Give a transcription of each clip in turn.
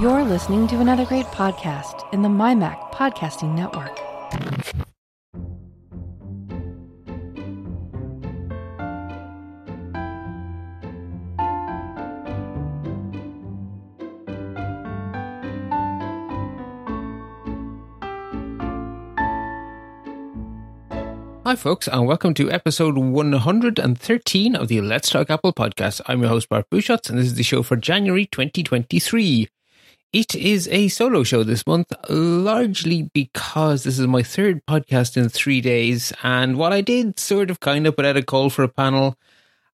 You're listening to another great podcast in the MyMac Podcasting Network. Hi, folks, and welcome to episode 113 of the Let's Talk Apple podcast. I'm your host, Bart Busschots, and this is the show for January 2023. It is a solo show this month, largely because this is my third podcast in three days. And while I did sort of kind of put out a call for a panel,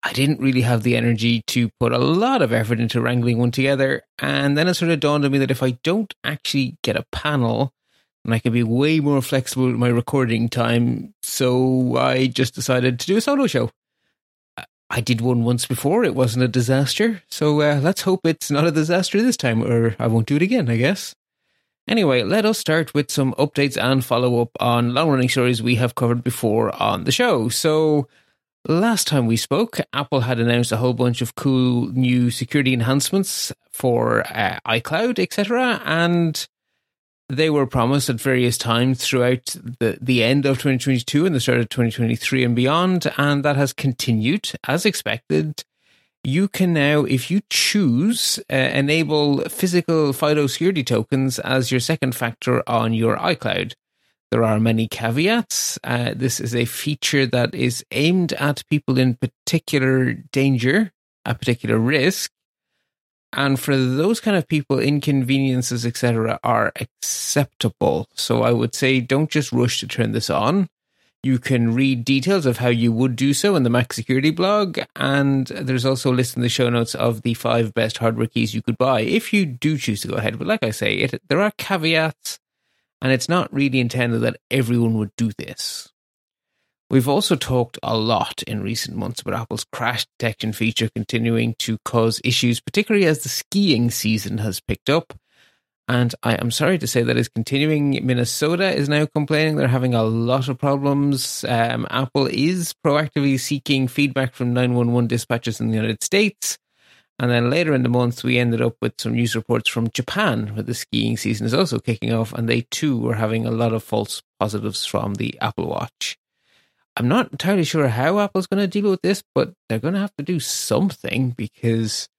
I didn't really have the energy to put a lot of effort into wrangling one together. And then it sort of dawned on me that if I don't actually get a panel, and I can be way more flexible with my recording time. So I just decided to do a solo show. I did one once before. It wasn't a disaster. So uh, let's hope it's not a disaster this time, or I won't do it again, I guess. Anyway, let us start with some updates and follow up on long running stories we have covered before on the show. So, last time we spoke, Apple had announced a whole bunch of cool new security enhancements for uh, iCloud, etc. And they were promised at various times throughout the, the end of 2022 and the start of 2023 and beyond, and that has continued as expected. You can now, if you choose, uh, enable physical FIDO security tokens as your second factor on your iCloud. There are many caveats. Uh, this is a feature that is aimed at people in particular danger, a particular risk, and for those kind of people inconveniences etc are acceptable. So i would say don't just rush to turn this on. You can read details of how you would do so in the mac security blog. And there's also a list in the show notes of the five best hardware keys you could buy if you do choose to go ahead. But like i say it, there are caveats and it's not really intended that everyone would do this We've also talked a lot in recent months about Apple's crash detection feature continuing to cause issues, particularly as the skiing season has picked up. And I am sorry to say that is continuing. Minnesota is now complaining they're having a lot of problems. Um, Apple is proactively seeking feedback from 911 dispatchers in the United States. And then later in the month, we ended up with some news reports from Japan, where the skiing season is also kicking off, and they too were having a lot of false positives from the Apple Watch. I'm not entirely sure how Apple's going to deal with this, but they're going to have to do something because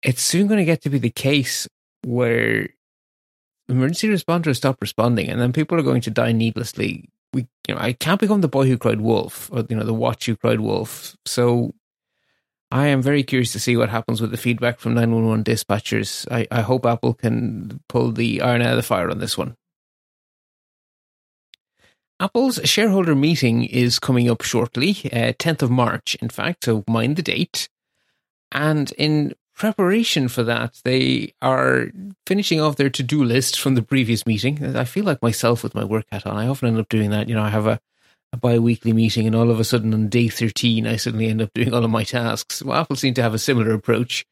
it's soon going to get to be the case where emergency responders stop responding, and then people are going to die needlessly. We, you know, I can't become the boy who cried wolf, or you know, the watch who cried wolf. So, I am very curious to see what happens with the feedback from 911 dispatchers. I, I hope Apple can pull the iron out of the fire on this one. Apple's shareholder meeting is coming up shortly, uh, 10th of March, in fact, so mind the date. And in preparation for that, they are finishing off their to do list from the previous meeting. I feel like myself with my work hat on. I often end up doing that. You know, I have a, a bi weekly meeting, and all of a sudden on day 13, I suddenly end up doing all of my tasks. Well, Apple seem to have a similar approach.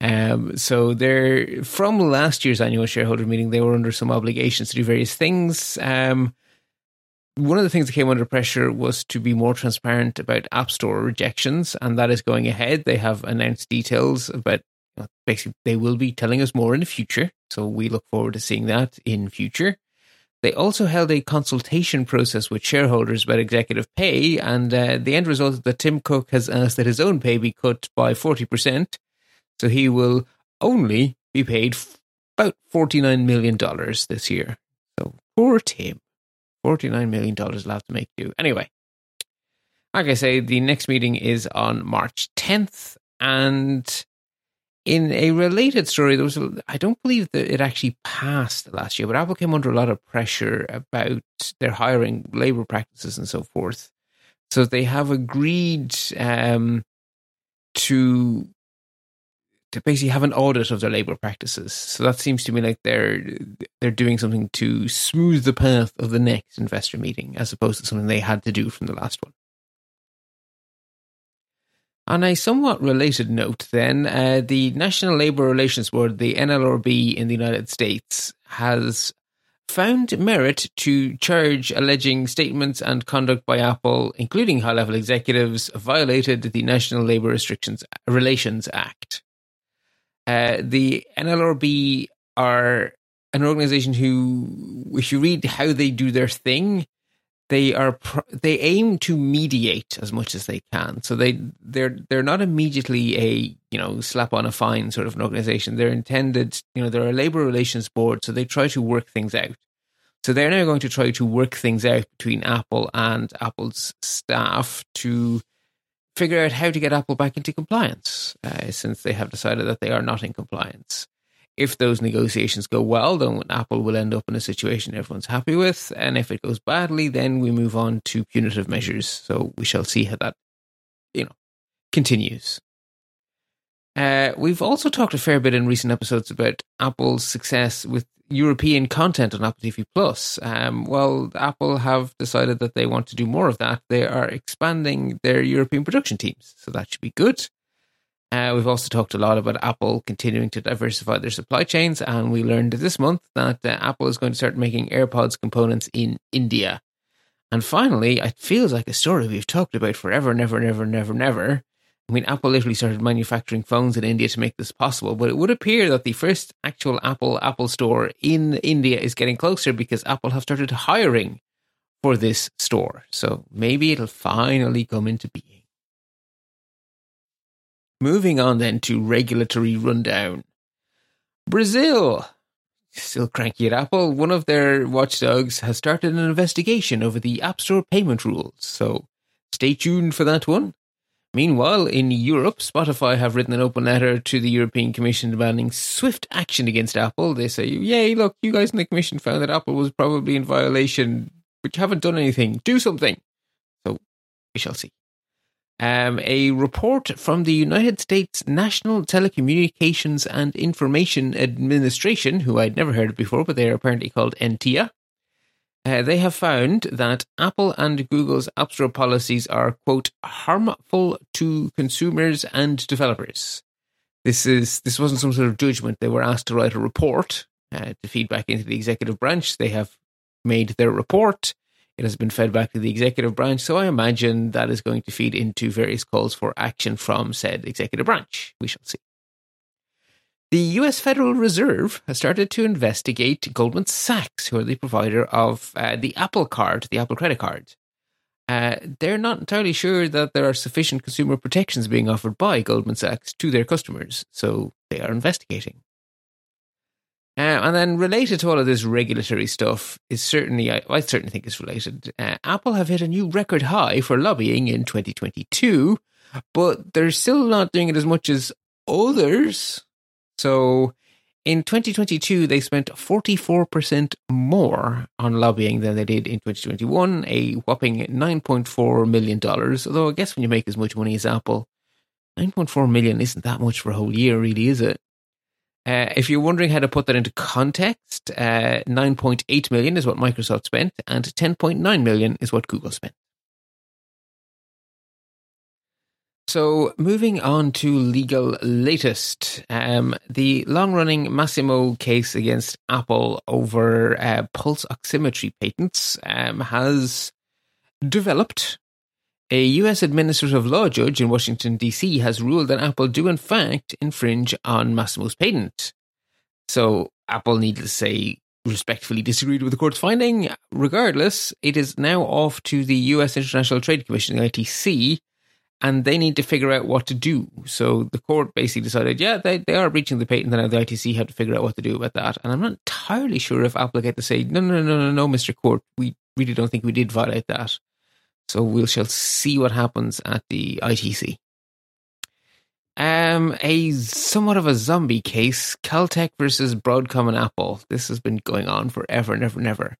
Um, so they're from last year's annual shareholder meeting, they were under some obligations to do various things. Um, one of the things that came under pressure was to be more transparent about App Store rejections, and that is going ahead. They have announced details about basically they will be telling us more in the future. So we look forward to seeing that in future. They also held a consultation process with shareholders about executive pay, and uh, the end result is that Tim Cook has asked that his own pay be cut by 40%. So he will only be paid about $49 million this year. So poor Tim. $49 million have to make do. Anyway, like I say, the next meeting is on March 10th. And in a related story, there was a, I don't believe that it actually passed last year, but Apple came under a lot of pressure about their hiring labor practices and so forth. So they have agreed um, to to basically have an audit of their labor practices. So that seems to me like they're they're doing something to smooth the path of the next investor meeting, as opposed to something they had to do from the last one. On a somewhat related note, then, uh, the National Labor Relations Board, the NLRB in the United States, has found merit to charge alleging statements and conduct by Apple, including high level executives, violated the National Labor Restrictions Relations Act. Uh, the NLRB are an organization who, if you read how they do their thing, they are they aim to mediate as much as they can. So they they're they're not immediately a you know slap on a fine sort of an organization. They're intended you know they're a labor relations board, so they try to work things out. So they're now going to try to work things out between Apple and Apple's staff to figure out how to get Apple back into compliance, uh, since they have decided that they are not in compliance if those negotiations go well, then Apple will end up in a situation everyone's happy with. And if it goes badly, then we move on to punitive measures. So we shall see how that, you know, continues. Uh, we've also talked a fair bit in recent episodes about Apple's success with European content on Apple TV Plus. Um, well, Apple have decided that they want to do more of that. They are expanding their European production teams, so that should be good. Uh, we've also talked a lot about Apple continuing to diversify their supply chains, and we learned this month that uh, Apple is going to start making AirPods components in India. And finally, it feels like a story we've talked about forever, never, never, never, never. I mean, Apple literally started manufacturing phones in India to make this possible, but it would appear that the first actual Apple Apple store in India is getting closer because Apple have started hiring for this store. So maybe it'll finally come into being. Moving on then to regulatory rundown. Brazil. Still cranky at Apple, one of their watchdogs has started an investigation over the App Store payment rules, so stay tuned for that one. Meanwhile, in Europe, Spotify have written an open letter to the European Commission demanding swift action against Apple. They say, Yay, look, you guys in the Commission found that Apple was probably in violation, but you haven't done anything. Do something. So we shall see. Um, a report from the United States National Telecommunications and Information Administration, who I'd never heard of before, but they are apparently called NTIA. Uh, they have found that Apple and Google's App Store policies are, quote, harmful to consumers and developers. This is this wasn't some sort of judgment. They were asked to write a report uh, to feed back into the executive branch. They have made their report. It has been fed back to the executive branch, so I imagine that is going to feed into various calls for action from said executive branch. We shall see. The US Federal Reserve has started to investigate Goldman Sachs, who are the provider of uh, the Apple Card, the Apple credit card. Uh, they're not entirely sure that there are sufficient consumer protections being offered by Goldman Sachs to their customers, so they are investigating. Uh, and then related to all of this regulatory stuff is certainly, I, I certainly think it's related. Uh, Apple have hit a new record high for lobbying in 2022, but they're still not doing it as much as others. So in 2022, they spent 44% more on lobbying than they did in 2021, a whopping $9.4 million. Although I guess when you make as much money as Apple, 9.4 million isn't that much for a whole year, really, is it? Uh, if you're wondering how to put that into context, uh, 9.8 million is what Microsoft spent, and 10.9 million is what Google spent. So, moving on to legal latest, um, the long-running Masimo case against Apple over uh, pulse oximetry patents um, has developed a U.S. administrative law judge in Washington, D.C. has ruled that Apple do, in fact, infringe on Masimo's patent. So, Apple, needless to say, respectfully disagreed with the court's finding. Regardless, it is now off to the U.S. International Trade Commission, the ITC, and they need to figure out what to do. So the court basically decided, yeah, they, they are breaching the patent, and now the ITC have to figure out what to do about that. And I'm not entirely sure if Apple get to say, no, no, no, no, no, Mr. Court, we really don't think we did violate that. So we shall see what happens at the ITC. Um, a somewhat of a zombie case: Caltech versus Broadcom and Apple. This has been going on forever and ever and ever.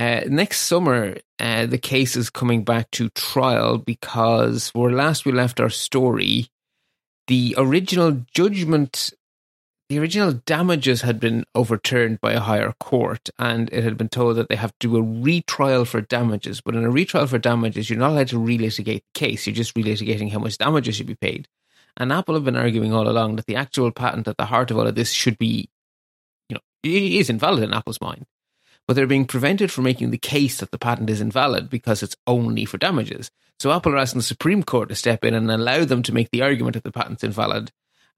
Uh, next summer, uh, the case is coming back to trial because where last we left our story, the original judgment the original damages had been overturned by a higher court and it had been told that they have to do a retrial for damages. But in a retrial for damages, you're not allowed to relitigate the case. You're just relitigating how much damages should be paid. And Apple have been arguing all along that the actual patent at the heart of all of this should be, you know, it is invalid in Apple's mind. But they're being prevented from making the case that the patent is invalid because it's only for damages. So Apple are asking the Supreme Court to step in and allow them to make the argument that the patent's invalid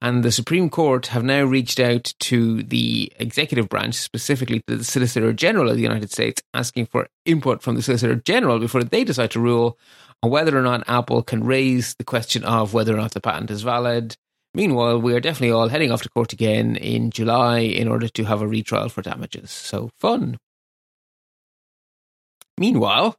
And the Supreme Court have now reached out to the executive branch, specifically to the Solicitor General of the United States, asking for input from the Solicitor General before they decide to rule on whether or not Apple can raise the question of whether or not the patent is valid. Meanwhile, we are definitely all heading off to court again in July in order to have a retrial for damages. So fun. Meanwhile,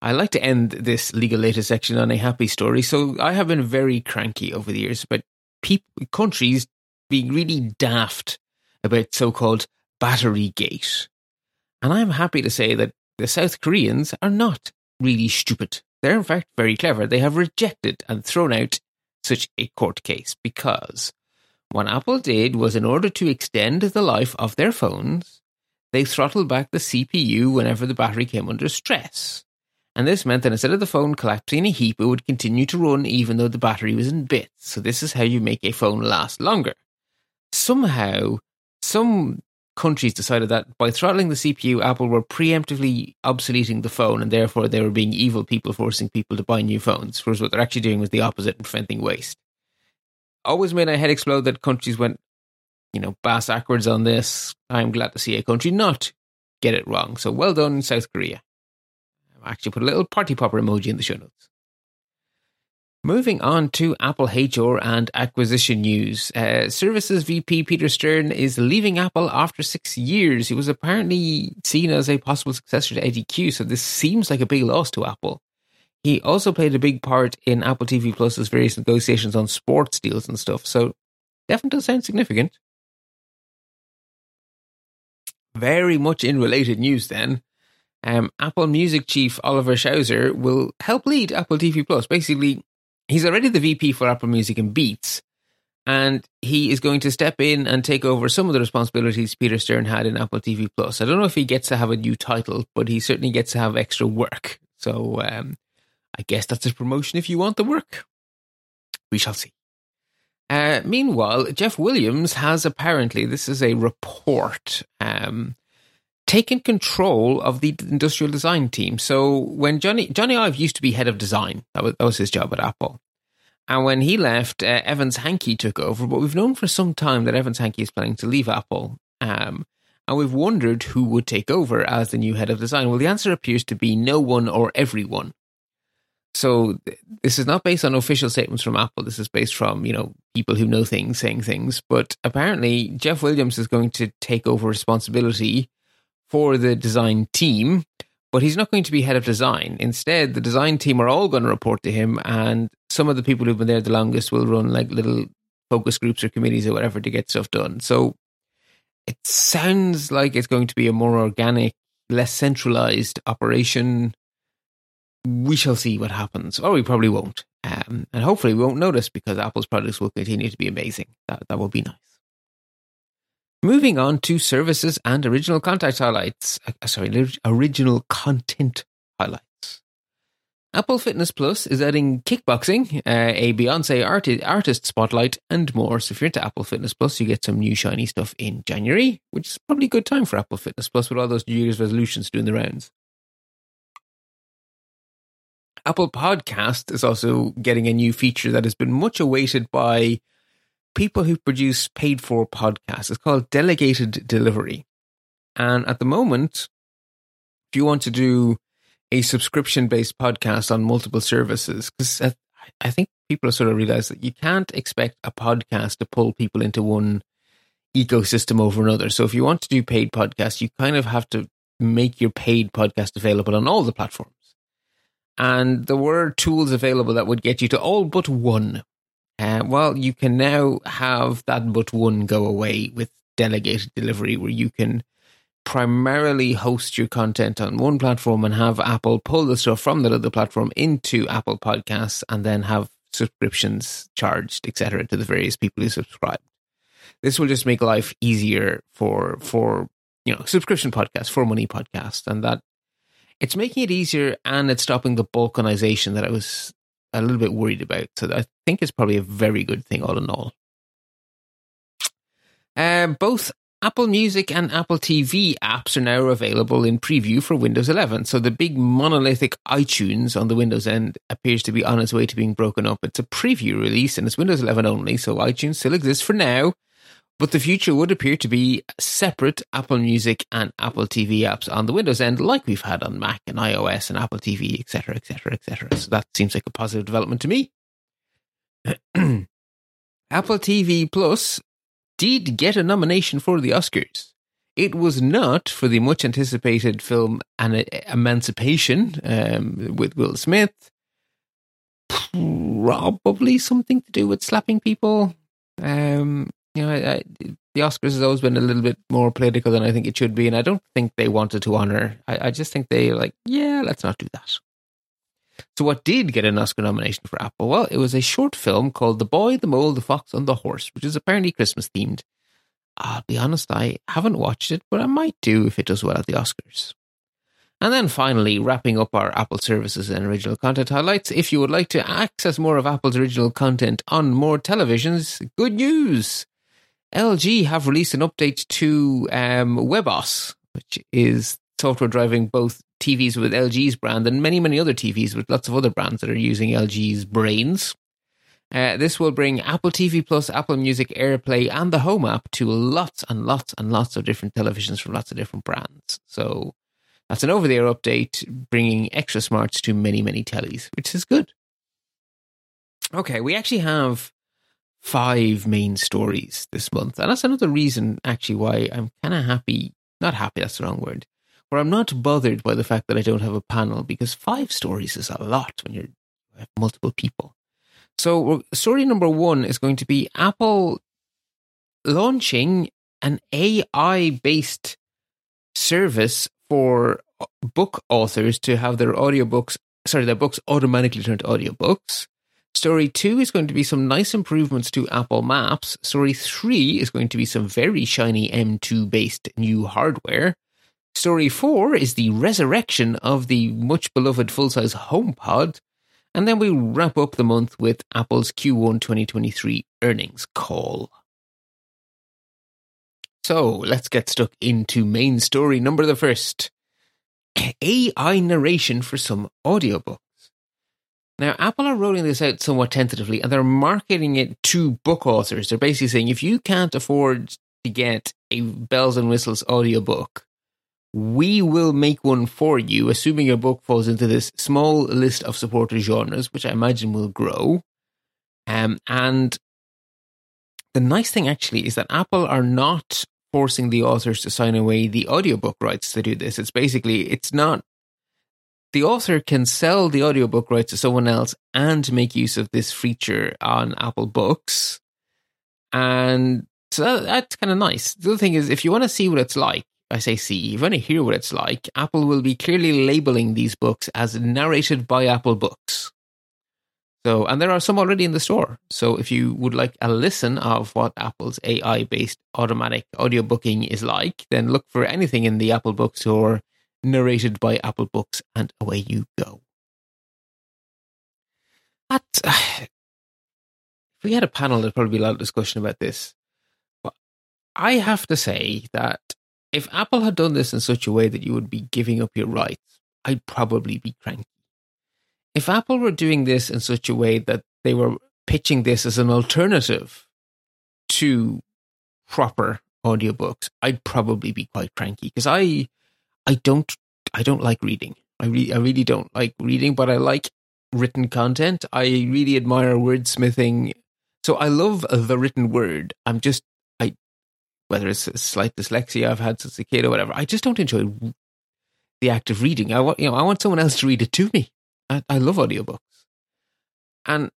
I like to end this legal latest section on a happy story. So I have been very cranky over the years about people, countries being really daft about so-called battery gate. And I'm happy to say that the South Koreans are not really stupid. They're in fact very clever. They have rejected and thrown out such a court case because what Apple did was in order to extend the life of their phones, they throttled back the CPU whenever the battery came under stress. And this meant that instead of the phone collapsing in a heap, it would continue to run even though the battery was in bits. So this is how you make a phone last longer. Somehow, some countries decided that by throttling the CPU, Apple were preemptively obsoleting the phone, and therefore they were being evil people forcing people to buy new phones. Whereas what they're actually doing was the opposite and preventing waste. Always made my head explode that countries went, you know, bass backwards on this. I'm glad to see a country not get it wrong. So well done, South Korea. I'll actually put a little party popper emoji in the show notes. Moving on to Apple HR and acquisition news. Uh, Services VP Peter Stern is leaving Apple after six years. He was apparently seen as a possible successor to Eddy Cue, so this seems like a big loss to Apple. He also played a big part in Apple TV Plus's various negotiations on sports deals and stuff, so definitely does sound significant. Very much in related news, then. Um, Apple Music chief Oliver Schusser will help lead Apple TV Plus. Basically, he's already the VP for Apple Music and Beats, and he is going to step in and take over some of the responsibilities Peter Stern had in Apple TV Plus. I don't know if he gets to have a new title, but he certainly gets to have extra work. So um, I guess that's a promotion if you want the work. We shall see. Uh, meanwhile, Jeff Williams has apparently, this is a report, um, taken control of the industrial design team. So when Johnny Jony Ive used to be head of design, that was, that was his job at Apple. And when he left, uh, Evans Hankey took over. But we've known for some time that Evans Hankey is planning to leave Apple. Um, and we've wondered who would take over as the new head of design. Well, the answer appears to be no one or everyone. So this is not based on official statements from Apple. This is based from, you know, people who know things saying things. But apparently Jeff Williams is going to take over responsibility for the design team, but he's not going to be head of design. Instead, the design team are all going to report to him and some of the people who've been there the longest will run like little focus groups or committees or whatever to get stuff done. So it sounds like it's going to be a more organic, less centralized operation we shall see what happens, or we probably won't. Um, and hopefully, we won't notice because Apple's products will continue to be amazing. That that will be nice. Moving on to services and original content highlights. Uh, sorry, original content highlights. Apple Fitness Plus is adding kickboxing, uh, a Beyonce arti- artist spotlight, and more. So if you're into Apple Fitness Plus, you get some new shiny stuff in January, which is probably a good time for Apple Fitness Plus with all those New Year's resolutions doing the rounds. Apple Podcast is also getting a new feature that has been much awaited by people who produce paid for podcasts. It's called delegated delivery. And at the moment, if you want to do a subscription based podcast on multiple services, because I think people sort of realized that you can't expect a podcast to pull people into one ecosystem over another. So if you want to do paid podcasts, you kind of have to make your paid podcast available on all the platforms and there were tools available that would get you to all but one. Uh, well, you can now have that but one go away with delegated delivery, where you can primarily host your content on one platform and have Apple pull the stuff from that other platform into Apple Podcasts and then have subscriptions charged, etc., to the various people who subscribe. This will just make life easier for for you know subscription podcasts, for money podcasts, and that it's making it easier and it's stopping the balkanization that I was a little bit worried about. So I think it's probably a very good thing all in all. Um, both Apple Music and Apple TV apps are now available in preview for Windows 11. So the big monolithic iTunes on the Windows end appears to be on its way to being broken up. It's a preview release and it's Windows 11 only, so iTunes still exists for now. But the future would appear to be separate Apple Music and Apple TV apps on the Windows end, like we've had on Mac and iOS and Apple TV, etc., etc., etc. So that seems like a positive development to me. Apple TV Plus did get a nomination for the Oscars. It was not for the much anticipated film An- Emancipation um, with Will Smith. Probably something to do with slapping people. Um, you know, I, I, the Oscars has always been a little bit more political than I think it should be, and I don't think they wanted to honor. I, I just think they like, yeah, let's not do that. So, what did get an Oscar nomination for Apple? Well, it was a short film called The Boy, the Mole, the Fox, and the Horse, which is apparently Christmas themed. I'll be honest, I haven't watched it, but I might do if it does well at the Oscars. And then finally, wrapping up our Apple services and original content highlights. If you would like to access more of Apple's original content on more televisions, good news! LG have released an update to um, WebOS, which is software driving both TVs with LG's brand and many, many other TVs with lots of other brands that are using LG's brains. Uh, this will bring Apple TV Plus, Apple Music, AirPlay, and the Home app to lots and lots and lots of different televisions from lots of different brands. So that's an over the air update bringing extra smarts to many, many tellies, which is good. Okay, we actually have five main stories this month. And that's another reason, actually, why I'm kind of happy. Not happy, that's the wrong word where I'm not bothered by the fact that I don't have a panel because five stories is a lot when you have multiple people. So, story number one is going to be Apple launching an AI based service for uh, book authors to have their audiobooks, sorry, their books automatically turned to audiobooks. Story two is going to be some nice improvements to Apple Maps. Story three is going to be some very shiny M2 based new hardware. Story four is the resurrection of the much beloved full size HomePod. And then we wrap up the month with Apple's Q1 2023 earnings call. So let's get stuck into main story number the first AI narration for some audiobooks. Now, Apple are rolling this out somewhat tentatively and they're marketing it to book authors. They're basically saying if you can't afford to get a bells and whistles audiobook, we will make one for you, assuming your book falls into this small list of supported genres, which I imagine will grow. Um, and the nice thing actually is that Apple are not forcing the authors to sign away the audiobook rights to do this. It's basically, it's not, the author can sell the audiobook rights to someone else and make use of this feature on Apple Books. And so that, that's kind of nice. The other thing is, if you want to see what it's like, I say see, if you want to hear what it's like, Apple will be clearly labeling these books as narrated by Apple Books. So, and there are some already in the store. So, if you would like a listen of what Apple's AI based automatic audiobooking is like, then look for anything in the Apple Book Store narrated by Apple Books, and away you go. That, if we had a panel, there'd probably be a lot of discussion about this. But I have to say that if Apple had done this in such a way that you would be giving up your rights, I'd probably be cranky. If Apple were doing this in such a way that they were pitching this as an alternative to proper audiobooks, I'd probably be quite cranky because I, I don't, I don't like reading. I really, I really don't like reading, but I like written content. I really admire wordsmithing. So I love the written word. I'm just I whether it's a slight dyslexia I've had since a kid or whatever. I just don't enjoy the act of reading. I want, you know, I want someone else to read it to me. I, I love audiobooks. And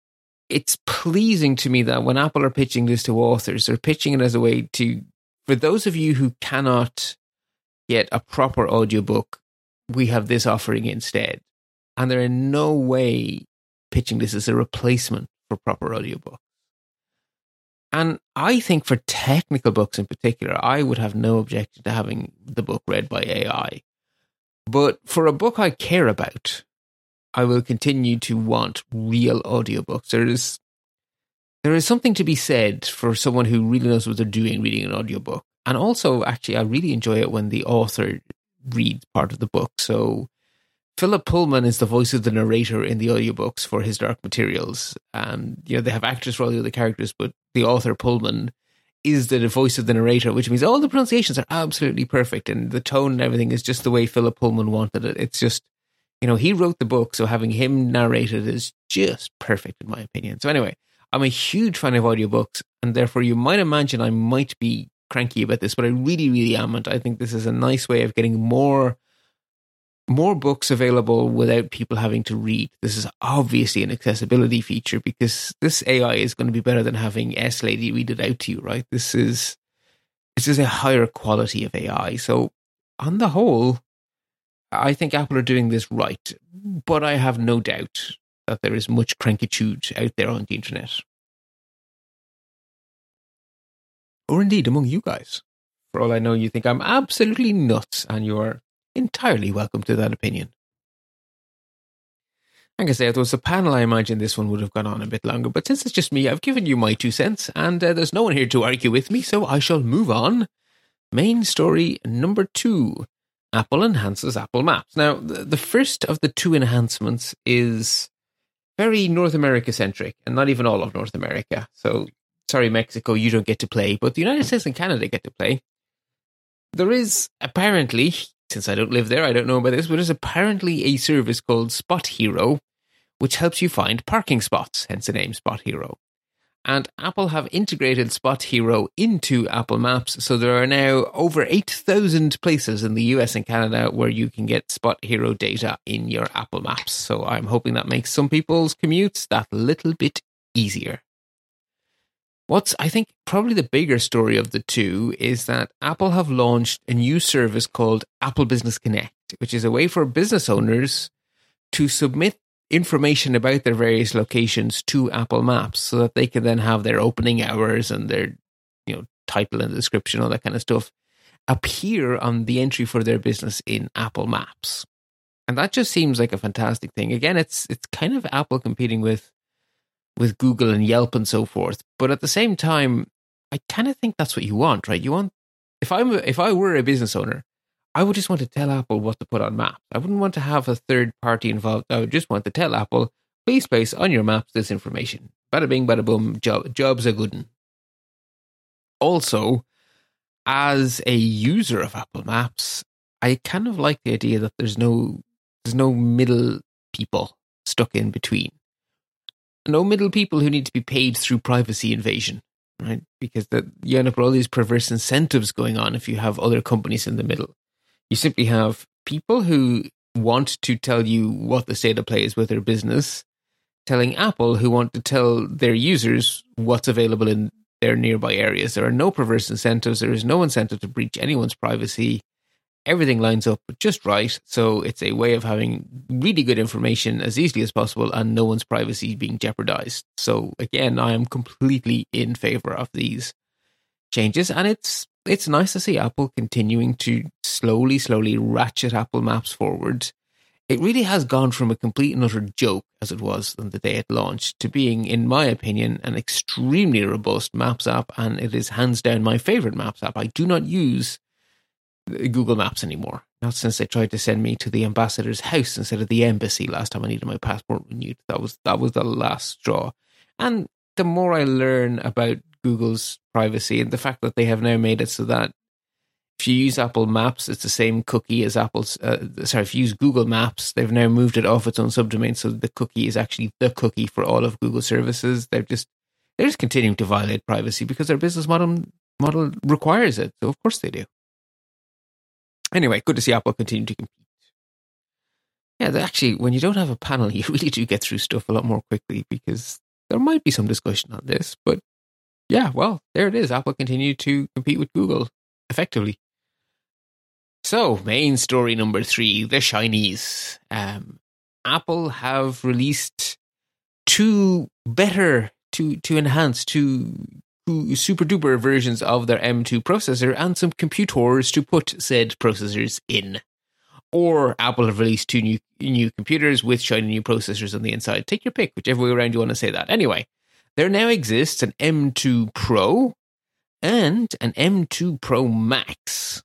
it's pleasing to me that when Apple are pitching this to authors, they're pitching it as a way to, for those of you who cannot get a proper audiobook, we have this offering instead. And they're in no way pitching this as a replacement for proper audiobook. And I think for technical books in particular, I would have no objection to having the book read by AI. But for a book I care about, I will continue to want real audiobooks. There is there is something to be said for someone who really knows what they're doing reading an audiobook. And also, actually, I really enjoy it when the author reads part of the book. So, Philip Pullman is the voice of the narrator in the audiobooks for his Dark Materials. And, you know, they have actors for all the other characters, but the author Pullman is the voice of the narrator, which means all the pronunciations are absolutely perfect and the tone and everything is just the way Philip Pullman wanted it. It's just, you know, he wrote the book, so having him narrate it is just perfect in my opinion. So anyway, I'm a huge fan of audiobooks and therefore you might imagine I might be cranky about this, but I really, really am. And I think this is a nice way of getting more more books available without people having to read. This is obviously an accessibility feature because this AI is going to be better than having S Lady read it out to you, right? This is this is a higher quality of AI. So on the whole, I think Apple are doing this right, but I have no doubt that there is much crankitude out there on the internet. Or indeed among you guys. For all I know, you think I'm absolutely nuts and you're entirely welcome to that opinion. Like I say, if there was a panel, I imagine this one would have gone on a bit longer. But since it's just me, I've given you my two cents, and uh, there's no one here to argue with me, so I shall move on. Main story number two Apple enhances Apple Maps. Now, the, the first of the two enhancements is very North America centric, and not even all of North America. So, sorry, Mexico, you don't get to play, but the United States and Canada get to play. There is apparently since I don't live there, I don't know about this, but there's apparently a service called Spot Hero, which helps you find parking spots, hence the name Spot Hero. And Apple have integrated Spot Hero into Apple Maps, so there are now over 8,000 places in the US and Canada where you can get Spot Hero data in your Apple Maps. So I'm hoping that makes some people's commutes that little bit easier. What's, I think, probably the bigger story of the two is that Apple have launched a new service called Apple Business Connect, which is a way for business owners to submit information about their various locations to Apple Maps so that they can then have their opening hours and their, you know, title and description, all that kind of stuff appear on the entry for their business in Apple Maps. And that just seems like a fantastic thing. Again, it's it's kind of Apple competing with with Google and Yelp and so forth. But at the same time, I kind of think that's what you want, right? You want if I'm if I were a business owner, I would just want to tell Apple what to put on maps. I wouldn't want to have a third party involved. I would just want to tell Apple, please place on your maps this information. Bada bing, bada boom. Job, job's are good one. Also, as a user of Apple Maps, I kind of like the idea that there's no there's no middle people stuck in between no middle people who need to be paid through privacy invasion, right? Because that you end up with all these perverse incentives going on if you have other companies in the middle. You simply have people who want to tell you what the state of play is with their business, telling Apple who want to tell their users what's available in their nearby areas. There are no perverse incentives. There is no incentive to breach anyone's privacy everything lines up just right. So it's a way of having really good information as easily as possible and no one's privacy being jeopardized. So again, I am completely in favor of these changes and it's it's nice to see Apple continuing to slowly, slowly ratchet Apple Maps forward. It really has gone from a complete and utter joke, as it was on the day it launched, to being, in my opinion, an extremely robust Maps app, and it is hands down my favorite Maps app. I do not use Google Maps anymore. Not since they tried to send me to the ambassador's house instead of the embassy last time I needed my passport renewed. That was that was the last straw. And the more I learn about Google's privacy and the fact that they have now made it so that if you use Apple Maps, it's the same cookie as Apple's. Uh, sorry, if you use Google Maps, they've now moved it off its own subdomain, so the cookie is actually the cookie for all of Google services. They're just they're just continuing to violate privacy because their business model model requires it. So of course they do. Anyway, good to see Apple continue to compete. Yeah, actually, when you don't have a panel, you really do get through stuff a lot more quickly because there might be some discussion on this. But yeah, well, there it is. Apple continued to compete with Google effectively. So, main story number three the shinies. Um, Apple have released two better, to to enhance, two super duper versions of their M2 processor and some computers to put said processors in. Or Apple have released two new new computers with shiny new processors on the inside. Take your pick, whichever way around you want to say that. Anyway, there now exists an M2 Pro, and an M2 Pro Max.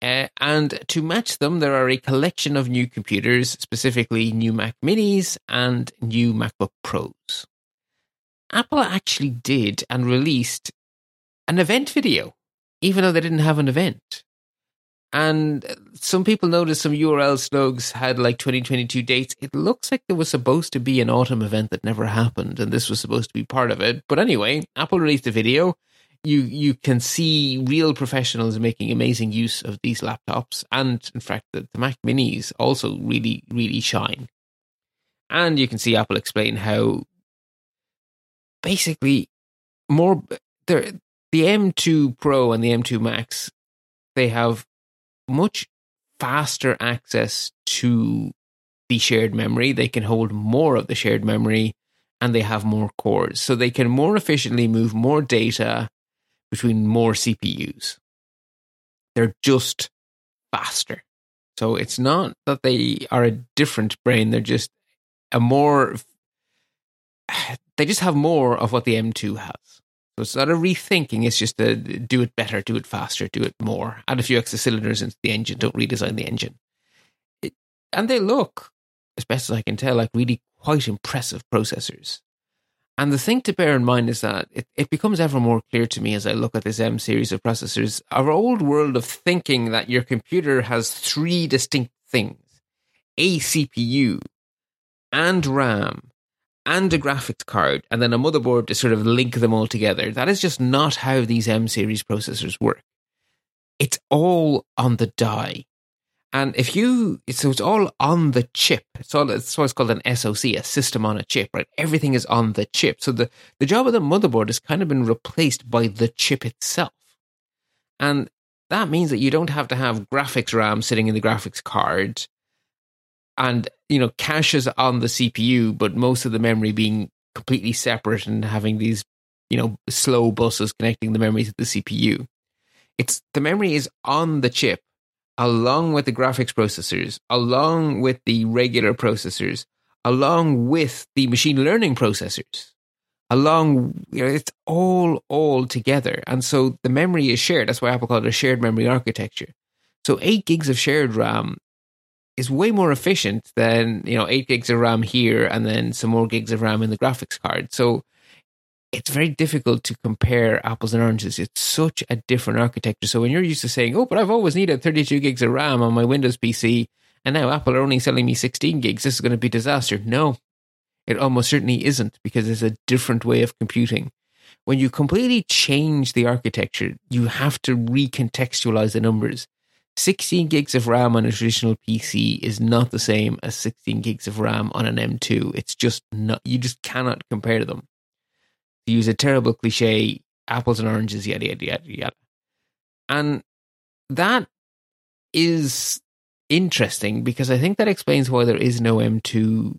Uh, and to match them, there are a collection of new computers, specifically new Mac Minis and new MacBook Pros. Apple actually did and released an event video, even though they didn't have an event. And some people noticed some URL slugs had like 2022 dates. It looks like there was supposed to be an autumn event that never happened, and this was supposed to be part of it. But anyway, Apple released a video. You you can see real professionals making amazing use of these laptops, and in fact, the, the Mac Minis also really really shine. And you can see Apple explain how basically more the the M2 Pro and the M2 Max they have much faster access to the shared memory. They can hold more of the shared memory and they have more cores. So they can more efficiently move more data between more CPUs. They're just faster. So it's not that they are a different brain, they're just a more, they just have more of what the M2 has. So it's not a rethinking, it's just a do it better, do it faster, do it more. Add a few extra cylinders into the engine, don't redesign the engine. It, and they look, as best as I can tell, like really quite impressive processors. And the thing to bear in mind is that it, it becomes ever more clear to me as I look at this M series of processors, our old world of thinking that your computer has three distinct things a CPU and RAM and a graphics card and then a motherboard to sort of link them all together. That is just not how these M series processors work. It's all on the die. And if you, so it's all on the chip. It's all, it's what's called an SoC, a system on a chip, right? Everything is on the chip. So the, the job of the motherboard has kind of been replaced by the chip itself. And that means that you don't have to have graphics RAM sitting in the graphics card and you know caches on the CPU, but most of the memory being completely separate and having these you know slow buses connecting the memory to the CPU. It's the memory is on the chip along with the graphics processors, along with the regular processors, along with the machine learning processors. Along, you know, it's all all together, and so the memory is shared. That's why Apple called it a shared memory architecture. So eight gigs of shared RAM is way more efficient than you know eight gigs of RAM here and then some more gigs of RAM in the graphics card. So it's very difficult to compare apples and oranges. It's such a different architecture. So when you're used to saying, "Oh, but I've always needed 32 gigs of RAM on my Windows PC," and now Apple are only selling me 16 gigs, this is going to be disaster. No, it almost certainly isn't because it's a different way of computing. When you completely change the architecture, you have to recontextualize the numbers 16 gigs of RAM on a traditional PC is not the same as 16 gigs of RAM on an M2. It's just not, you just cannot compare them. To use a terrible cliche, apples and oranges, yada, yada, yada, yada. And that is interesting because I think that explains why there is no M2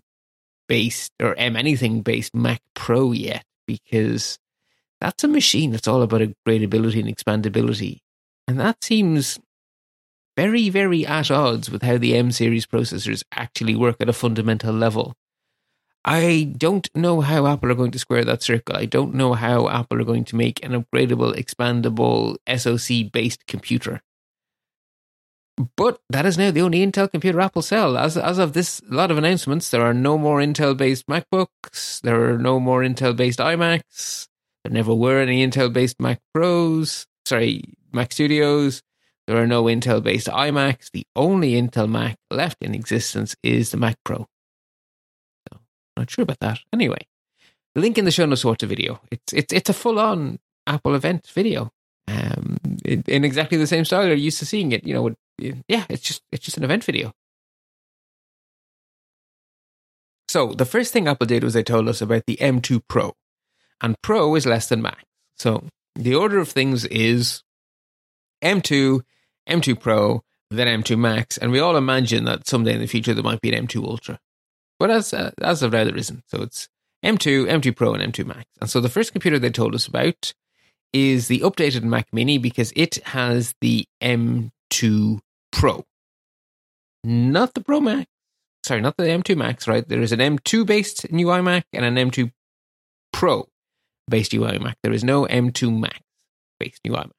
based or M anything based Mac Pro yet, because that's a machine that's all about upgradability and expandability. And that seems very, very at odds with how the M series processors actually work at a fundamental level. I don't know how Apple are going to square that circle. I don't know how Apple are going to make an upgradable, expandable SoC based computer. But that is now the only Intel computer Apple sell. As as of this lot of announcements, there are no more Intel based MacBooks. There are no more Intel based iMacs. There never were any Intel based Mac Pros. Sorry, Mac Studios. There are no Intel based iMacs. The only Intel Mac left in existence is the Mac Pro. So, not sure about that. Anyway, the link in the show notes watch the video. It's it's it's a full on Apple event video, um, in, in, exactly the same style you're used to seeing it. You know, yeah, it's just it's just an event video. So the first thing Apple did was they told us about the M2 Pro, and Pro is less than Max. So the order of things is M2 M2 Pro, then M2 Max, and we all imagine that someday in the future there might be an M2 Ultra. But as uh, as of now, there isn't. So it's M2, M2 Pro, and M2 Max. And so the first computer they told us about is the updated Mac Mini because it has the M2 Pro, not the Pro Max. Sorry, not the M2 Max. Right, there is an M2 based new iMac and an M2 Pro based UI Mac. There is no M2 Max. based new iMac.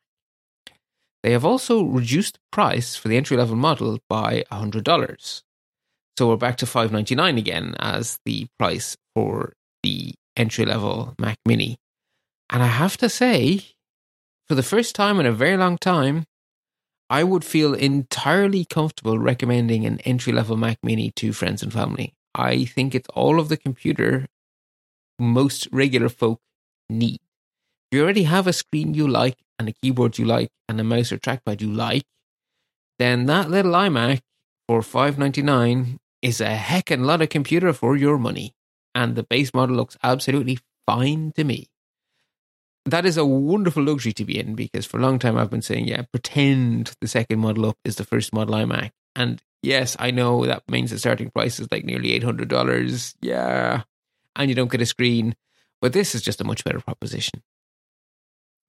They have also reduced the price for the entry level model by $100. So we're back to 599 again as the price for the entry level Mac Mini. And I have to say, for the first time in a very long time, I would feel entirely comfortable recommending an entry level Mac Mini to friends and family. I think it's all of the computer most regular folk need. You already have a screen you like and a keyboard you like and a mouse or trackpad you like, then that little iMac for five ninety nine is a heck and lot of computer for your money. And the base model looks absolutely fine to me. That is a wonderful luxury to be in because for a long time I've been saying, yeah, pretend the second model up is the first model iMac. And yes, I know that means the starting price is like nearly $800. Yeah. And you don't get a screen. But this is just a much better proposition.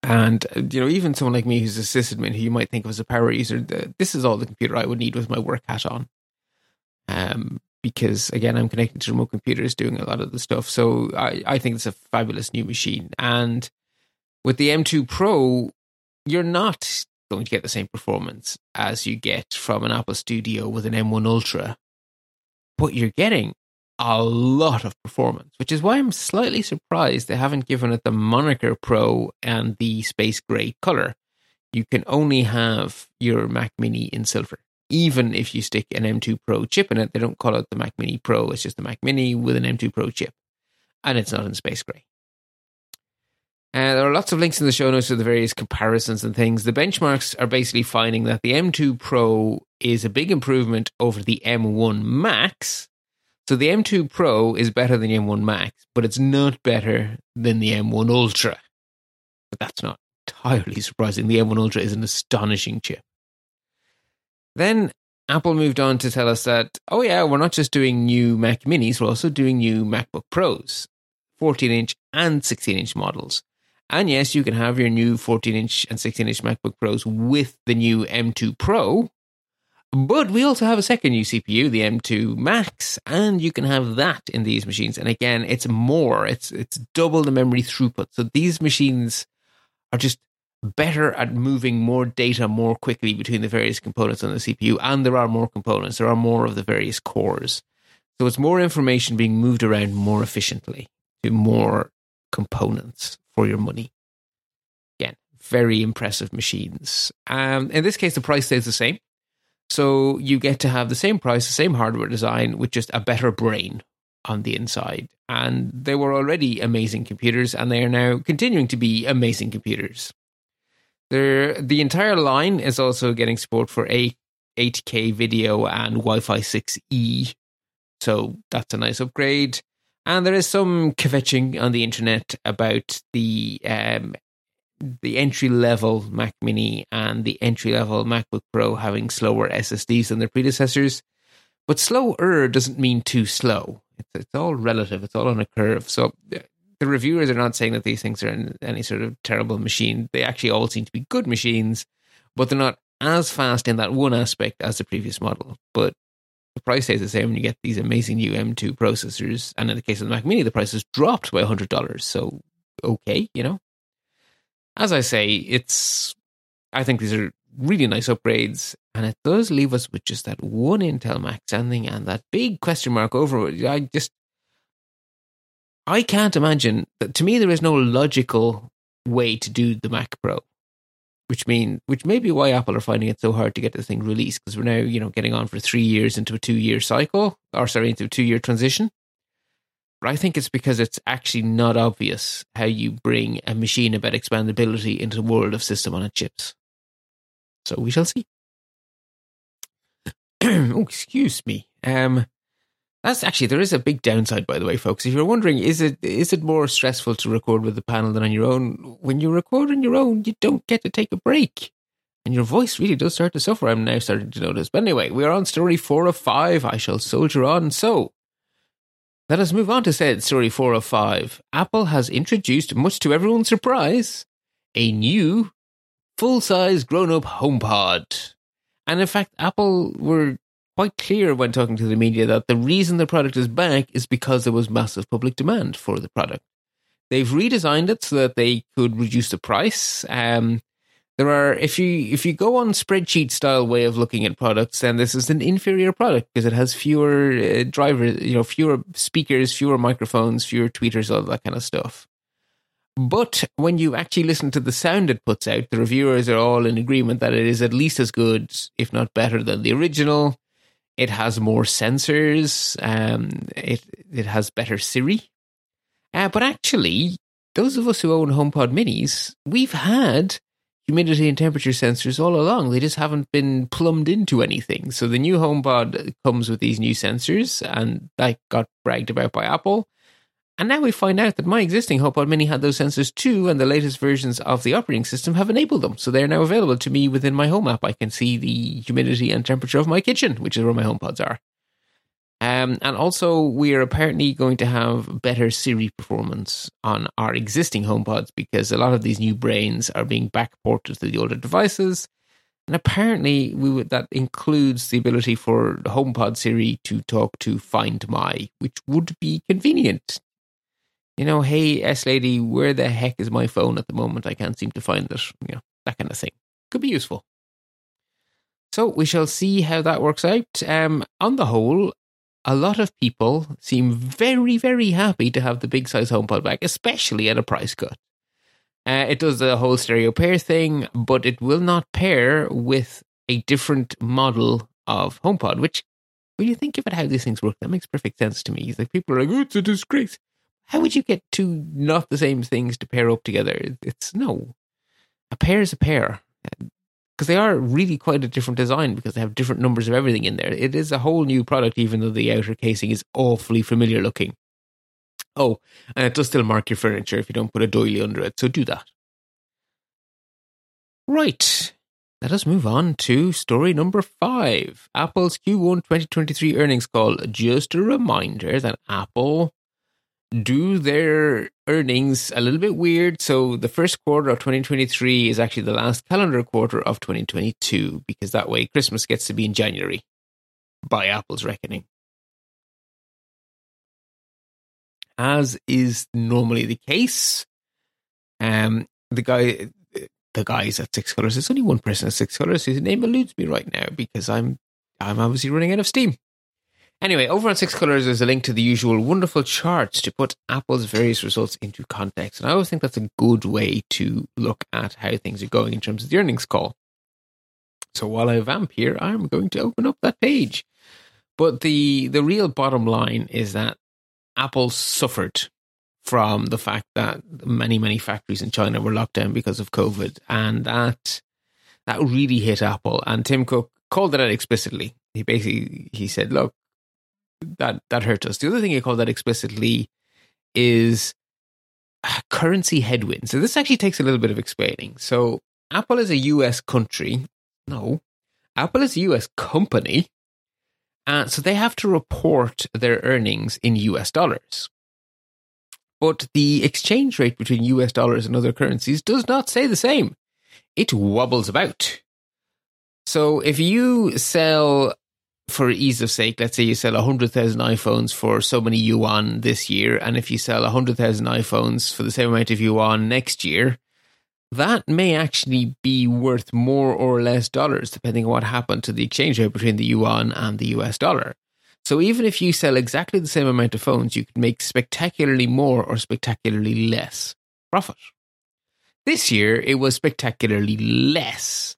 And, uh, you know, even someone like me who's a sysadmin who you might think of as a power user, this is all the computer I would need with my work hat on. Um, because again, I'm connected to remote computers doing a lot of the stuff. So I, I think it's a fabulous new machine. And with the M2 Pro, you're not going to get the same performance as you get from an Apple Studio with an M1 Ultra, but you're getting a lot of performance, which is why I'm slightly surprised they haven't given it the moniker Pro and the space gray color. You can only have your Mac Mini in silver. Even if you stick an M2 Pro chip in it, they don't call it the Mac Mini Pro. It's just the Mac Mini with an M2 Pro chip. And it's not in space gray. Uh, there are lots of links in the show notes to the various comparisons and things. The benchmarks are basically finding that the M2 Pro is a big improvement over the M1 Max, so the M2 Pro is better than the M1 Max, but it's not better than the M1 Ultra. But that's not entirely surprising. The M1 Ultra is an astonishing chip. Then Apple moved on to tell us that, oh, yeah, we're not just doing new Mac Minis, we're also doing new MacBook Pros, 14 inch and 16 inch models. And yes, you can have your new 14 inch and 16 inch MacBook Pros with the new M2 Pro, but we also have a second new CPU, the M2 Max, and you can have that in these machines. And again, it's more, it's it's double the memory throughput. So these machines are just better at moving more data more quickly between the various components on the CPU. And there are more components, there are more of the various cores. So it's more information being moved around more efficiently to more components for your money. Again, very impressive machines. Um, in this case, the price stays the same. So you get to have the same price, the same hardware design with just a better brain on the inside. And they were already amazing computers, and they are now continuing to be amazing computers. They're, the entire line is also getting support for 8, 8K video and Wi Fi 6E. So that's a nice upgrade. And there is some kvetching on the internet about the um, the entry level Mac Mini and the entry level MacBook Pro having slower SSDs than their predecessors. But slower doesn't mean too slow. It's, it's all relative. It's all on a curve. So uh, the reviewers are not saying that these things are any sort of terrible machine. They actually all seem to be good machines, but they're not as fast in that one aspect as the previous model. But the price stays the same when you get these amazing new M2 processors. And in the case of the Mac Mini, the price has dropped by $100. So, okay, you know, as I say, it's I think these are really nice upgrades, and it does leave us with just that one Intel Max ending and that big question mark over it. I just I can't imagine that to me there is no logical way to do the Mac Pro. Which mean which may be why Apple are finding it so hard to get the thing released, because we're now, you know, getting on for three years into a two year cycle, or sorry, into a two year transition. But I think it's because it's actually not obvious how you bring a machine about expandability into the world of system on a chips. So we shall see. oh, excuse me. Um, that's actually there is a big downside, by the way, folks. If you're wondering, is it is it more stressful to record with the panel than on your own? When you record on your own, you don't get to take a break, and your voice really does start to suffer. I'm now starting to notice. But anyway, we are on story four of five. I shall soldier on. So let us move on to said story 405. Apple has introduced, much to everyone's surprise, a new full size grown up HomePod. And in fact, Apple were quite clear when talking to the media that the reason the product is back is because there was massive public demand for the product. They've redesigned it so that they could reduce the price. Um, there are if you if you go on spreadsheet style way of looking at products, then this is an inferior product because it has fewer uh, drivers, you know, fewer speakers, fewer microphones, fewer tweeters, all that kind of stuff. But when you actually listen to the sound it puts out, the reviewers are all in agreement that it is at least as good, if not better, than the original. It has more sensors. Um, it it has better Siri. Uh, but actually, those of us who own HomePod Minis, we've had humidity and temperature sensors all along. They just haven't been plumbed into anything. So the new HomePod comes with these new sensors, and that got bragged about by Apple. And now we find out that my existing HomePod Mini had those sensors too, and the latest versions of the operating system have enabled them. So they're now available to me within my home app. I can see the humidity and temperature of my kitchen, which is where my HomePods are. Um, and also, we are apparently going to have better Siri performance on our existing HomePods because a lot of these new brains are being backported to the older devices. And apparently, we would, that includes the ability for the HomePod Siri to talk to Find My, which would be convenient. You know, hey, S lady, where the heck is my phone at the moment? I can't seem to find it. You know, that kind of thing. Could be useful. So we shall see how that works out. Um, on the whole, a lot of people seem very, very happy to have the big size HomePod back, especially at a price cut. Uh, it does the whole stereo pair thing, but it will not pair with a different model of HomePod, which, when you think about how these things work, that makes perfect sense to me. It's like people are like, oh, it's a disgrace. How would you get two not the same things to pair up together? It's no. A pair is a pair because they are really quite a different design because they have different numbers of everything in there. It is a whole new product, even though the outer casing is awfully familiar looking. Oh, and it does still mark your furniture if you don't put a doily under it, so do that. Right. Let us move on to story number five Apple's Q1 2023 earnings call. Just a reminder that Apple do their earnings a little bit weird. So the first quarter of 2023 is actually the last calendar quarter of 2022 because that way Christmas gets to be in January by Apple's reckoning. As is normally the case, um, the guy, the guys at Six Colors. There's only one person at Six Colors whose name eludes me right now because I'm, I'm obviously running out of steam. Anyway, over on Six Colors, there's a link to the usual wonderful charts to put Apple's various results into context. And I always think that's a good way to look at how things are going in terms of the earnings call. So while I vamp here, I'm going to open up that page. But the the real bottom line is that Apple suffered from the fact that many many factories in China were locked down because of COVID, and that that really hit Apple. And Tim Cook called it out explicitly. He basically he said, "Look, that that hurt us. The other thing he called that explicitly is currency headwinds. So this actually takes a little bit of explaining. So Apple is a US country. No, Apple is a US company. Uh, so they have to report their earnings in US dollars. But the exchange rate between US dollars and other currencies does not say the same. It wobbles about. So if you sell for ease of sake, let's say you sell 100,000 iPhones for so many yuan this year, and if you sell 100,000 iPhones for the same amount of yuan next year, that may actually be worth more or less dollars, depending on what happened to the exchange rate between the yuan and the US dollar. So even if you sell exactly the same amount of phones, you could make spectacularly more or spectacularly less profit. This year, it was spectacularly less,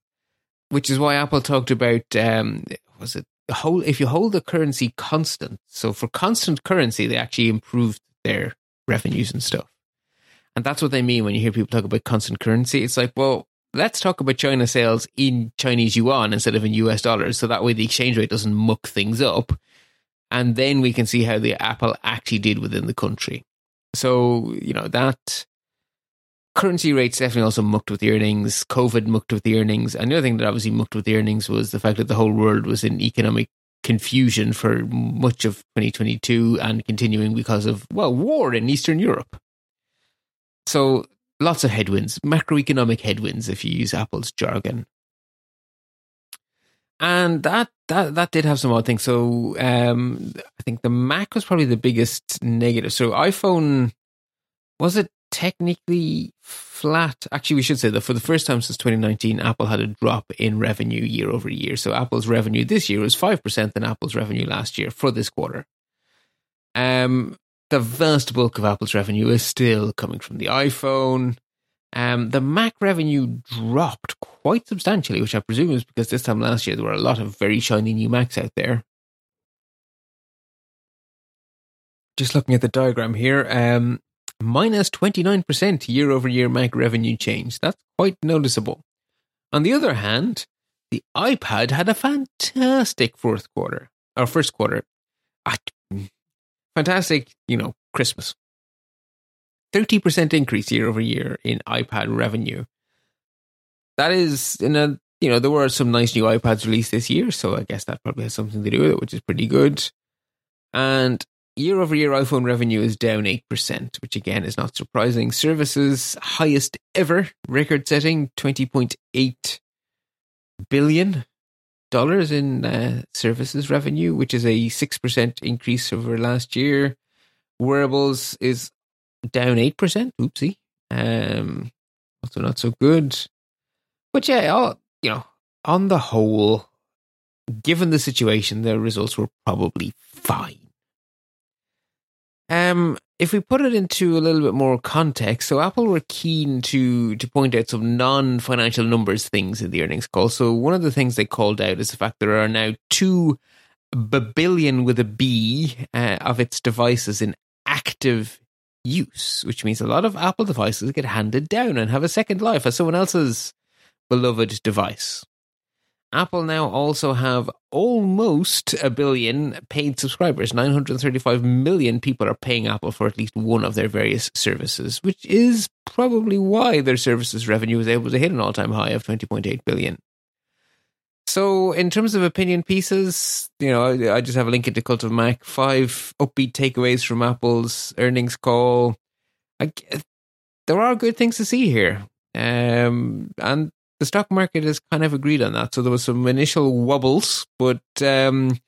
which is why Apple talked about um, was it hold if you hold the currency constant. So for constant currency, they actually improved their revenues and stuff. And that's what they mean when you hear people talk about constant currency. It's like, well, let's talk about China sales in Chinese yuan instead of in US dollars. So that way the exchange rate doesn't muck things up. And then we can see how the Apple actually did within the country. So, you know, that currency rates definitely also mucked with the earnings. COVID mucked with the earnings. And the other thing that obviously mucked with the earnings was the fact that the whole world was in economic confusion for much of 2022 and continuing because of, well, war in Eastern Europe. So lots of headwinds, macroeconomic headwinds, if you use Apple's jargon. And that that that did have some odd things. So um, I think the Mac was probably the biggest negative. So iPhone was it technically flat. Actually, we should say that for the first time since 2019, Apple had a drop in revenue year over year. So Apple's revenue this year was 5% than Apple's revenue last year for this quarter. Um, the vast bulk of Apple's revenue is still coming from the iPhone. Um, the Mac revenue dropped quite substantially, which I presume is because this time last year there were a lot of very shiny new Macs out there. Just looking at the diagram here, um, minus 29% year over year Mac revenue change. That's quite noticeable. On the other hand, the iPad had a fantastic fourth quarter, or first quarter. Ah, fantastic, you know, Christmas. 30% increase year over year in iPad revenue. That is in a, you know, there were some nice new iPads released this year, so I guess that probably has something to do with it, which is pretty good. And year over year iPhone revenue is down 8%, which again is not surprising. Services highest ever, record setting 20.8 billion dollars in uh, services revenue, which is a 6% increase over last year. Wearables is down 8%. Oopsie. Um, also not so good. But yeah, all, you know, on the whole, given the situation, the results were probably fine. Um, if we put it into a little bit more context, so Apple were keen to to point out some non-financial numbers things in the earnings call. So one of the things they called out is the fact there are now two billion with a B uh, of its devices in active use, which means a lot of Apple devices get handed down and have a second life as someone else's beloved device. Apple now also have almost a billion paid subscribers. 935 million people are paying Apple for at least one of their various services, which is probably why their services revenue was able to hit an all time high of 20.8 billion. So, in terms of opinion pieces, you know, I, just have a link into Cult of Mac. Five upbeat takeaways from Apple's earnings call. I, there are good things to see here. Um, and the stock market has kind of agreed on that. So there was some initial wobbles, but um,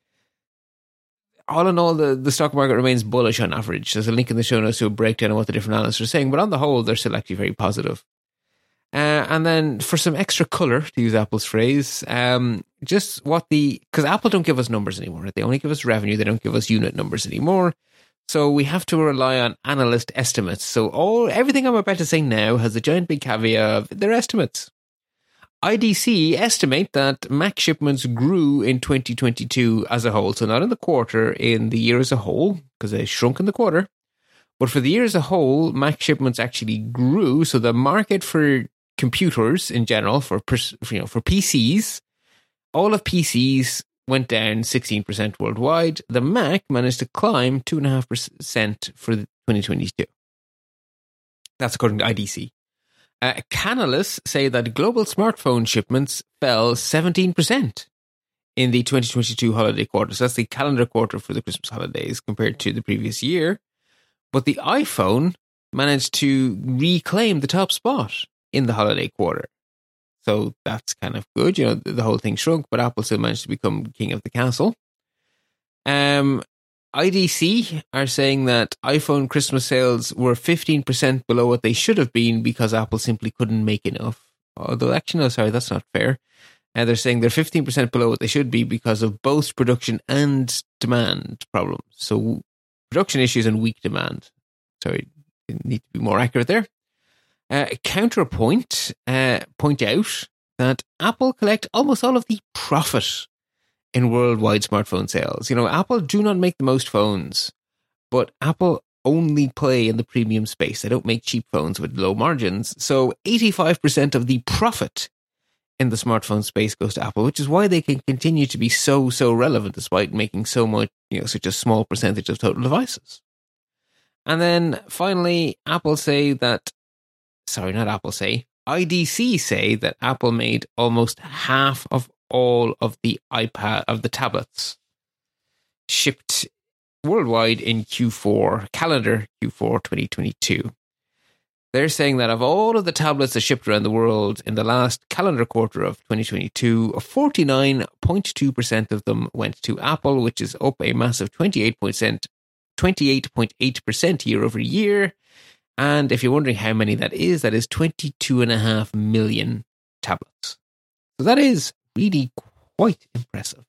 all in all, the, the stock market remains bullish on average. There's a link in the show notes to a breakdown of what the different analysts are saying, but on the whole, they're still actually very positive. Uh, and then for some extra color, to use Apple's phrase, um, just what the because Apple don't give us numbers anymore. Right? They only give us revenue. They don't give us unit numbers anymore. So we have to rely on analyst estimates. So all everything I'm about to say now has a giant big caveat of their estimates. IDC estimate that Mac shipments grew in 2022 as a whole. So not in the quarter, in the year as a whole, because they shrunk in the quarter. But for the year as a whole, Mac shipments actually grew. So the market for computers in general, for you know for PCs, all of PCs went down 16% worldwide. The Mac managed to climb 2.5% for 2022. That's according to IDC. Uh, say that global smartphone shipments fell 17% in the 2022 holiday quarter. So that's the calendar quarter for the Christmas holidays compared to the previous year. But the iPhone managed to reclaim the top spot in the holiday quarter. So that's kind of good. You know, the whole thing shrunk, but Apple still managed to become king of the castle. Um, IDC are saying that iPhone Christmas sales were 15% below what they should have been because Apple simply couldn't make enough. Although, actually, no, sorry, that's not fair. Uh, they're saying they're 15% below what they should be because of both production and demand problems. So, production issues and weak demand. Sorry, need to be more accurate there. Uh, counterpoint uh, point out that Apple collect almost all of the profit in worldwide smartphone sales. You know, Apple do not make the most phones, but Apple only play in the premium space. They don't make cheap phones with low margins. So 85% of the profit in the smartphone space goes to Apple, which is why they can continue to be so, so relevant despite making so much, you know, such a small percentage of total devices. And then finally, Apple say that, sorry, not Apple say, IDC say that Apple made almost half of all of the iPad of the tablets shipped worldwide in Q4 calendar Q4 2022. They're saying that of all of the tablets that shipped around the world in the last calendar quarter of 2022, 49.2% of them went to Apple, which is up a massive 28%, 28.8% year over year. And if you're wondering how many that is, that is 22.5 million tablets. So that is really quite impressive.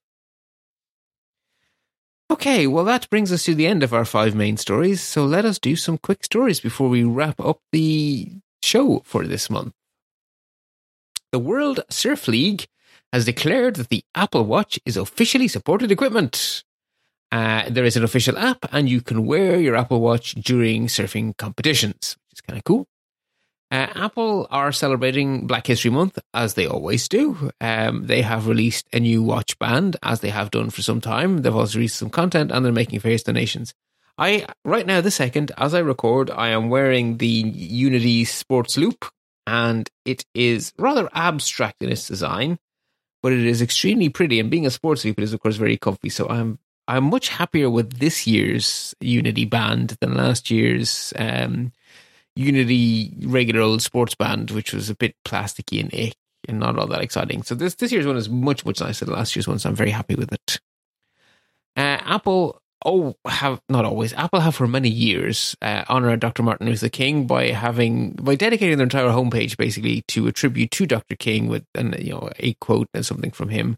Okay, well, that brings us to the end of our five main stories. So let us do some quick stories before we wrap up the show for this month. The World Surf League has declared that the Apple Watch is officially supported equipment. Uh, there is an official app, and you can wear your Apple Watch during surfing competitions, which is kind of cool. Uh, Apple are celebrating Black History Month as they always do. Um, they have released a new watch band as they have done for some time. They've also released some content and they're making various donations. I right now, the second as I record, I am wearing the Unity Sports Loop, and it is rather abstract in its design, but it is extremely pretty. And being a sports loop, it is of course very comfy. So I'm I'm much happier with this year's Unity band than last year's. Um, Unity regular old sports band, which was a bit plasticky and ick and not all that exciting. So this this year's one is much much nicer than last year's one. So I'm very happy with it. Uh, Apple oh have not always Apple have for many years uh, honored Dr. Martin Luther King by having by dedicating their entire homepage basically to a tribute to Dr. King with and you know a quote and something from him.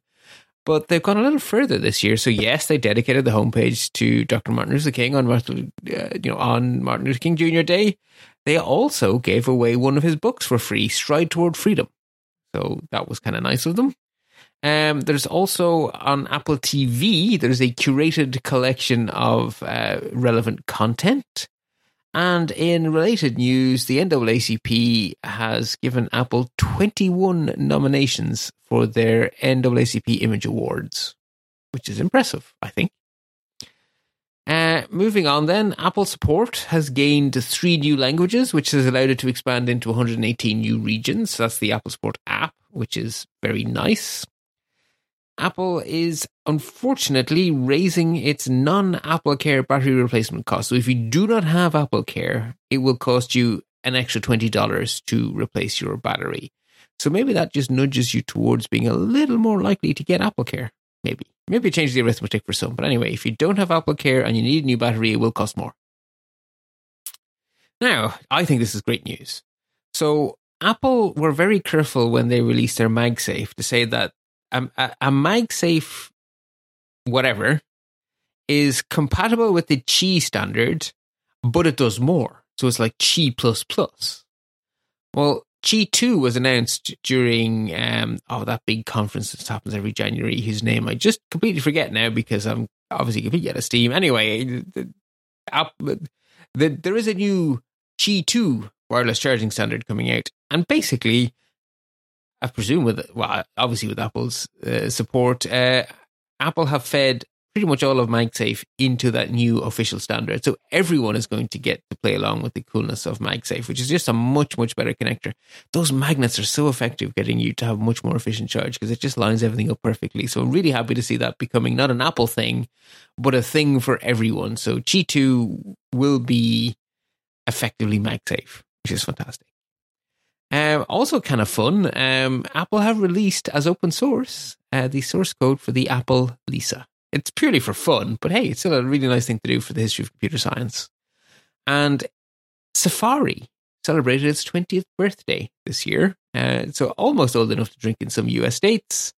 But they've gone a little further this year. So yes, they dedicated the homepage to Dr. Martin Luther King on Martin, uh, you know, on Martin Luther King Jr. Day. They also gave away one of his books for free, Stride Toward Freedom. So that was kind of nice of them. Um, there's also on Apple TV, there's a curated collection of uh, relevant content. And in related news, the NAACP has given Apple 21 nominations for their NAACP Image Awards, which is impressive, I think. Moving on, then, Apple support has gained three new languages, which has allowed it to expand into 118 new regions. That's the Apple Support app, which is very nice. Apple is unfortunately raising its non Apple Care battery replacement cost. So if you do not have Apple Care, it will cost you an extra $20 to replace your battery. So maybe that just nudges you towards being a little more likely to get Apple Care. Maybe. Maybe change the arithmetic for some. But anyway, if you don't have Apple Care and you need a new battery, it will cost more. Now, I think this is great news. So Apple were very careful when they released their MagSafe to say that a, a, a MagSafe, whatever, is compatible with the Qi standard, but it does more. So it's like Qi plus plus. Well, Qi 2 was announced during um, oh that big conference that happens every January, whose name I just completely forget now because I'm obviously completely out of steam. Anyway, the, the, the, there is a new Qi 2 wireless charging standard coming out. And basically, I presume with well, obviously with Apple's uh, support, uh, Apple have fed pretty much all of MagSafe into that new official standard. So everyone is going to get to play along with the coolness of MagSafe, which is just a much much better connector. Those magnets are so effective getting you to have much more efficient charge because it just lines everything up perfectly. So I'm really happy to see that becoming not an Apple thing, but a thing for everyone. So Qi 2 will be effectively MagSafe, which is fantastic. Um, also, kind of fun, um, Apple have released as open source uh, the source code for the Apple Lisa. It's purely for fun, but hey, it's still a really nice thing to do for the history of computer science. And Safari celebrated its 20th birthday this year, uh, so almost old enough to drink in some US states.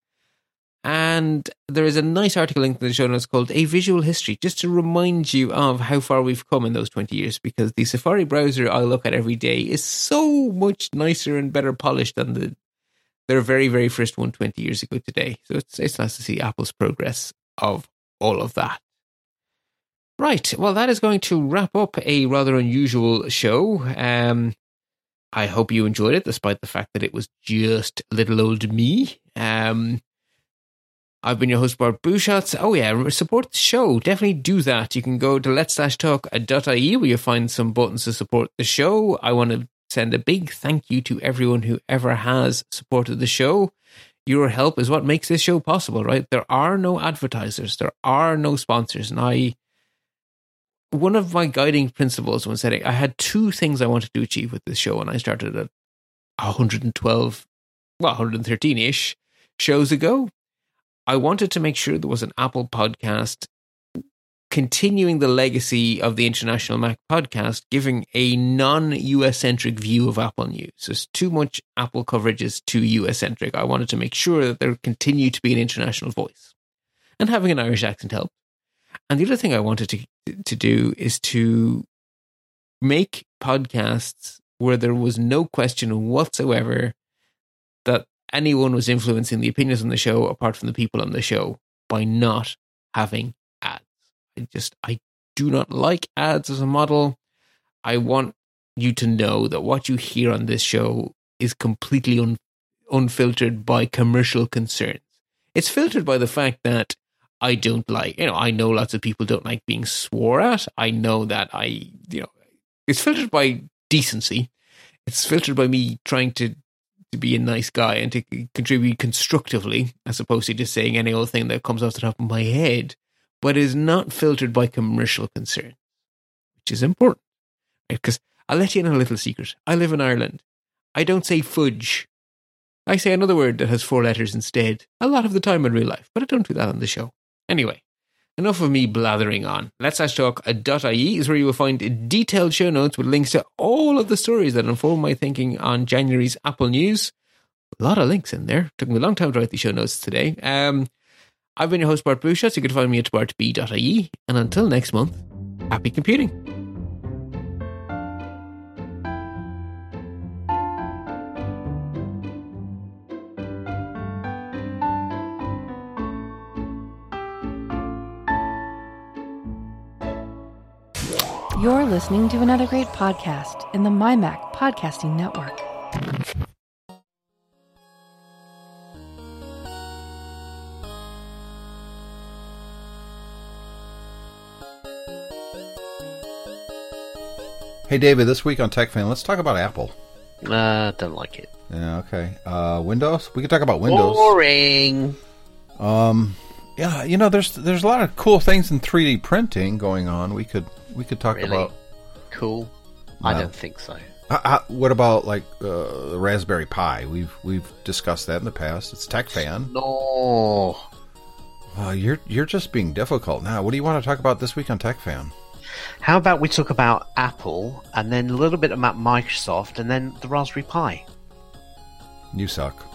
And there is a nice article linked in the show notes called A Visual History, just to remind you of how far we've come in those 20 years, because the Safari browser I look at every day is so much nicer and better polished than the their very, very first one 20 years ago today. So it's, it's nice to see Apple's progress of all of that. Right. Well, that is going to wrap up a rather unusual show. Um, I hope you enjoyed it, despite the fact that it was just little old me. Um, I've been your host, Bart Busschots. Oh, yeah, support the show. Definitely do that. You can go to let's talk.ie where you'll find some buttons to support the show. I want to send a big thank you to everyone who ever has supported the show. Your help is what makes this show possible, right? There are no advertisers, there are no sponsors. And I, one of my guiding principles when setting, I had two things I wanted to achieve with this show, when I started at 112, well, 113 ish shows ago I wanted to make sure there was an Apple podcast continuing the legacy of the International Mac podcast, giving a non US centric view of Apple news. There's too much Apple coverage is too US centric. I wanted to make sure that there continued to be an international voice. And having an Irish accent helped. And the other thing I wanted to, to do is to make podcasts where there was no question whatsoever that anyone was influencing the opinions on the show apart from the people on the show by not having. I just, I do not like ads as a model. I want you to know that what you hear on this show is completely un, unfiltered by commercial concerns. It's filtered by the fact that I don't like, you know, I know lots of people don't like being swore at. I know that I, you know, it's filtered by decency. It's filtered by me trying to to be a nice guy and to contribute constructively, as opposed to just saying any old thing that comes off the top of my head, but is not filtered by commercial concern, which is important. Because I'll let you in on a little secret. I live in Ireland. I don't say fudge. I say another word that has four letters instead, a lot of the time in real life, but I don't do that on the show. Anyway, enough of me blathering on. Let's Talk.ie is where you will find detailed show notes with links to all of the stories that inform my thinking on January's Apple News. A lot of links in there. Took me a long time to write the show notes today. Um, I've been your host, Bart Busschots. You can find me at bartb.ie. And until next month, happy computing. You're listening to another great podcast in the MyMac Podcasting Network. Hey, David, this week on TechFan, let's talk about Apple. Uh, don't like it. Yeah, okay. Uh, Windows? We can talk about Windows. Boring. Um, yeah, you know, there's there's a lot of cool things in 3D printing going on. We could we could talk Really? about. Cool. I don't think so. Uh, uh, what about like uh, the Raspberry Pi? We've we've discussed that in the past. It's TechFan. No. Uh, you're you're just being difficult now. What do you want to talk about this week on TechFan? How about we talk about Apple and then a little bit about Microsoft and then the Raspberry Pi? You suck.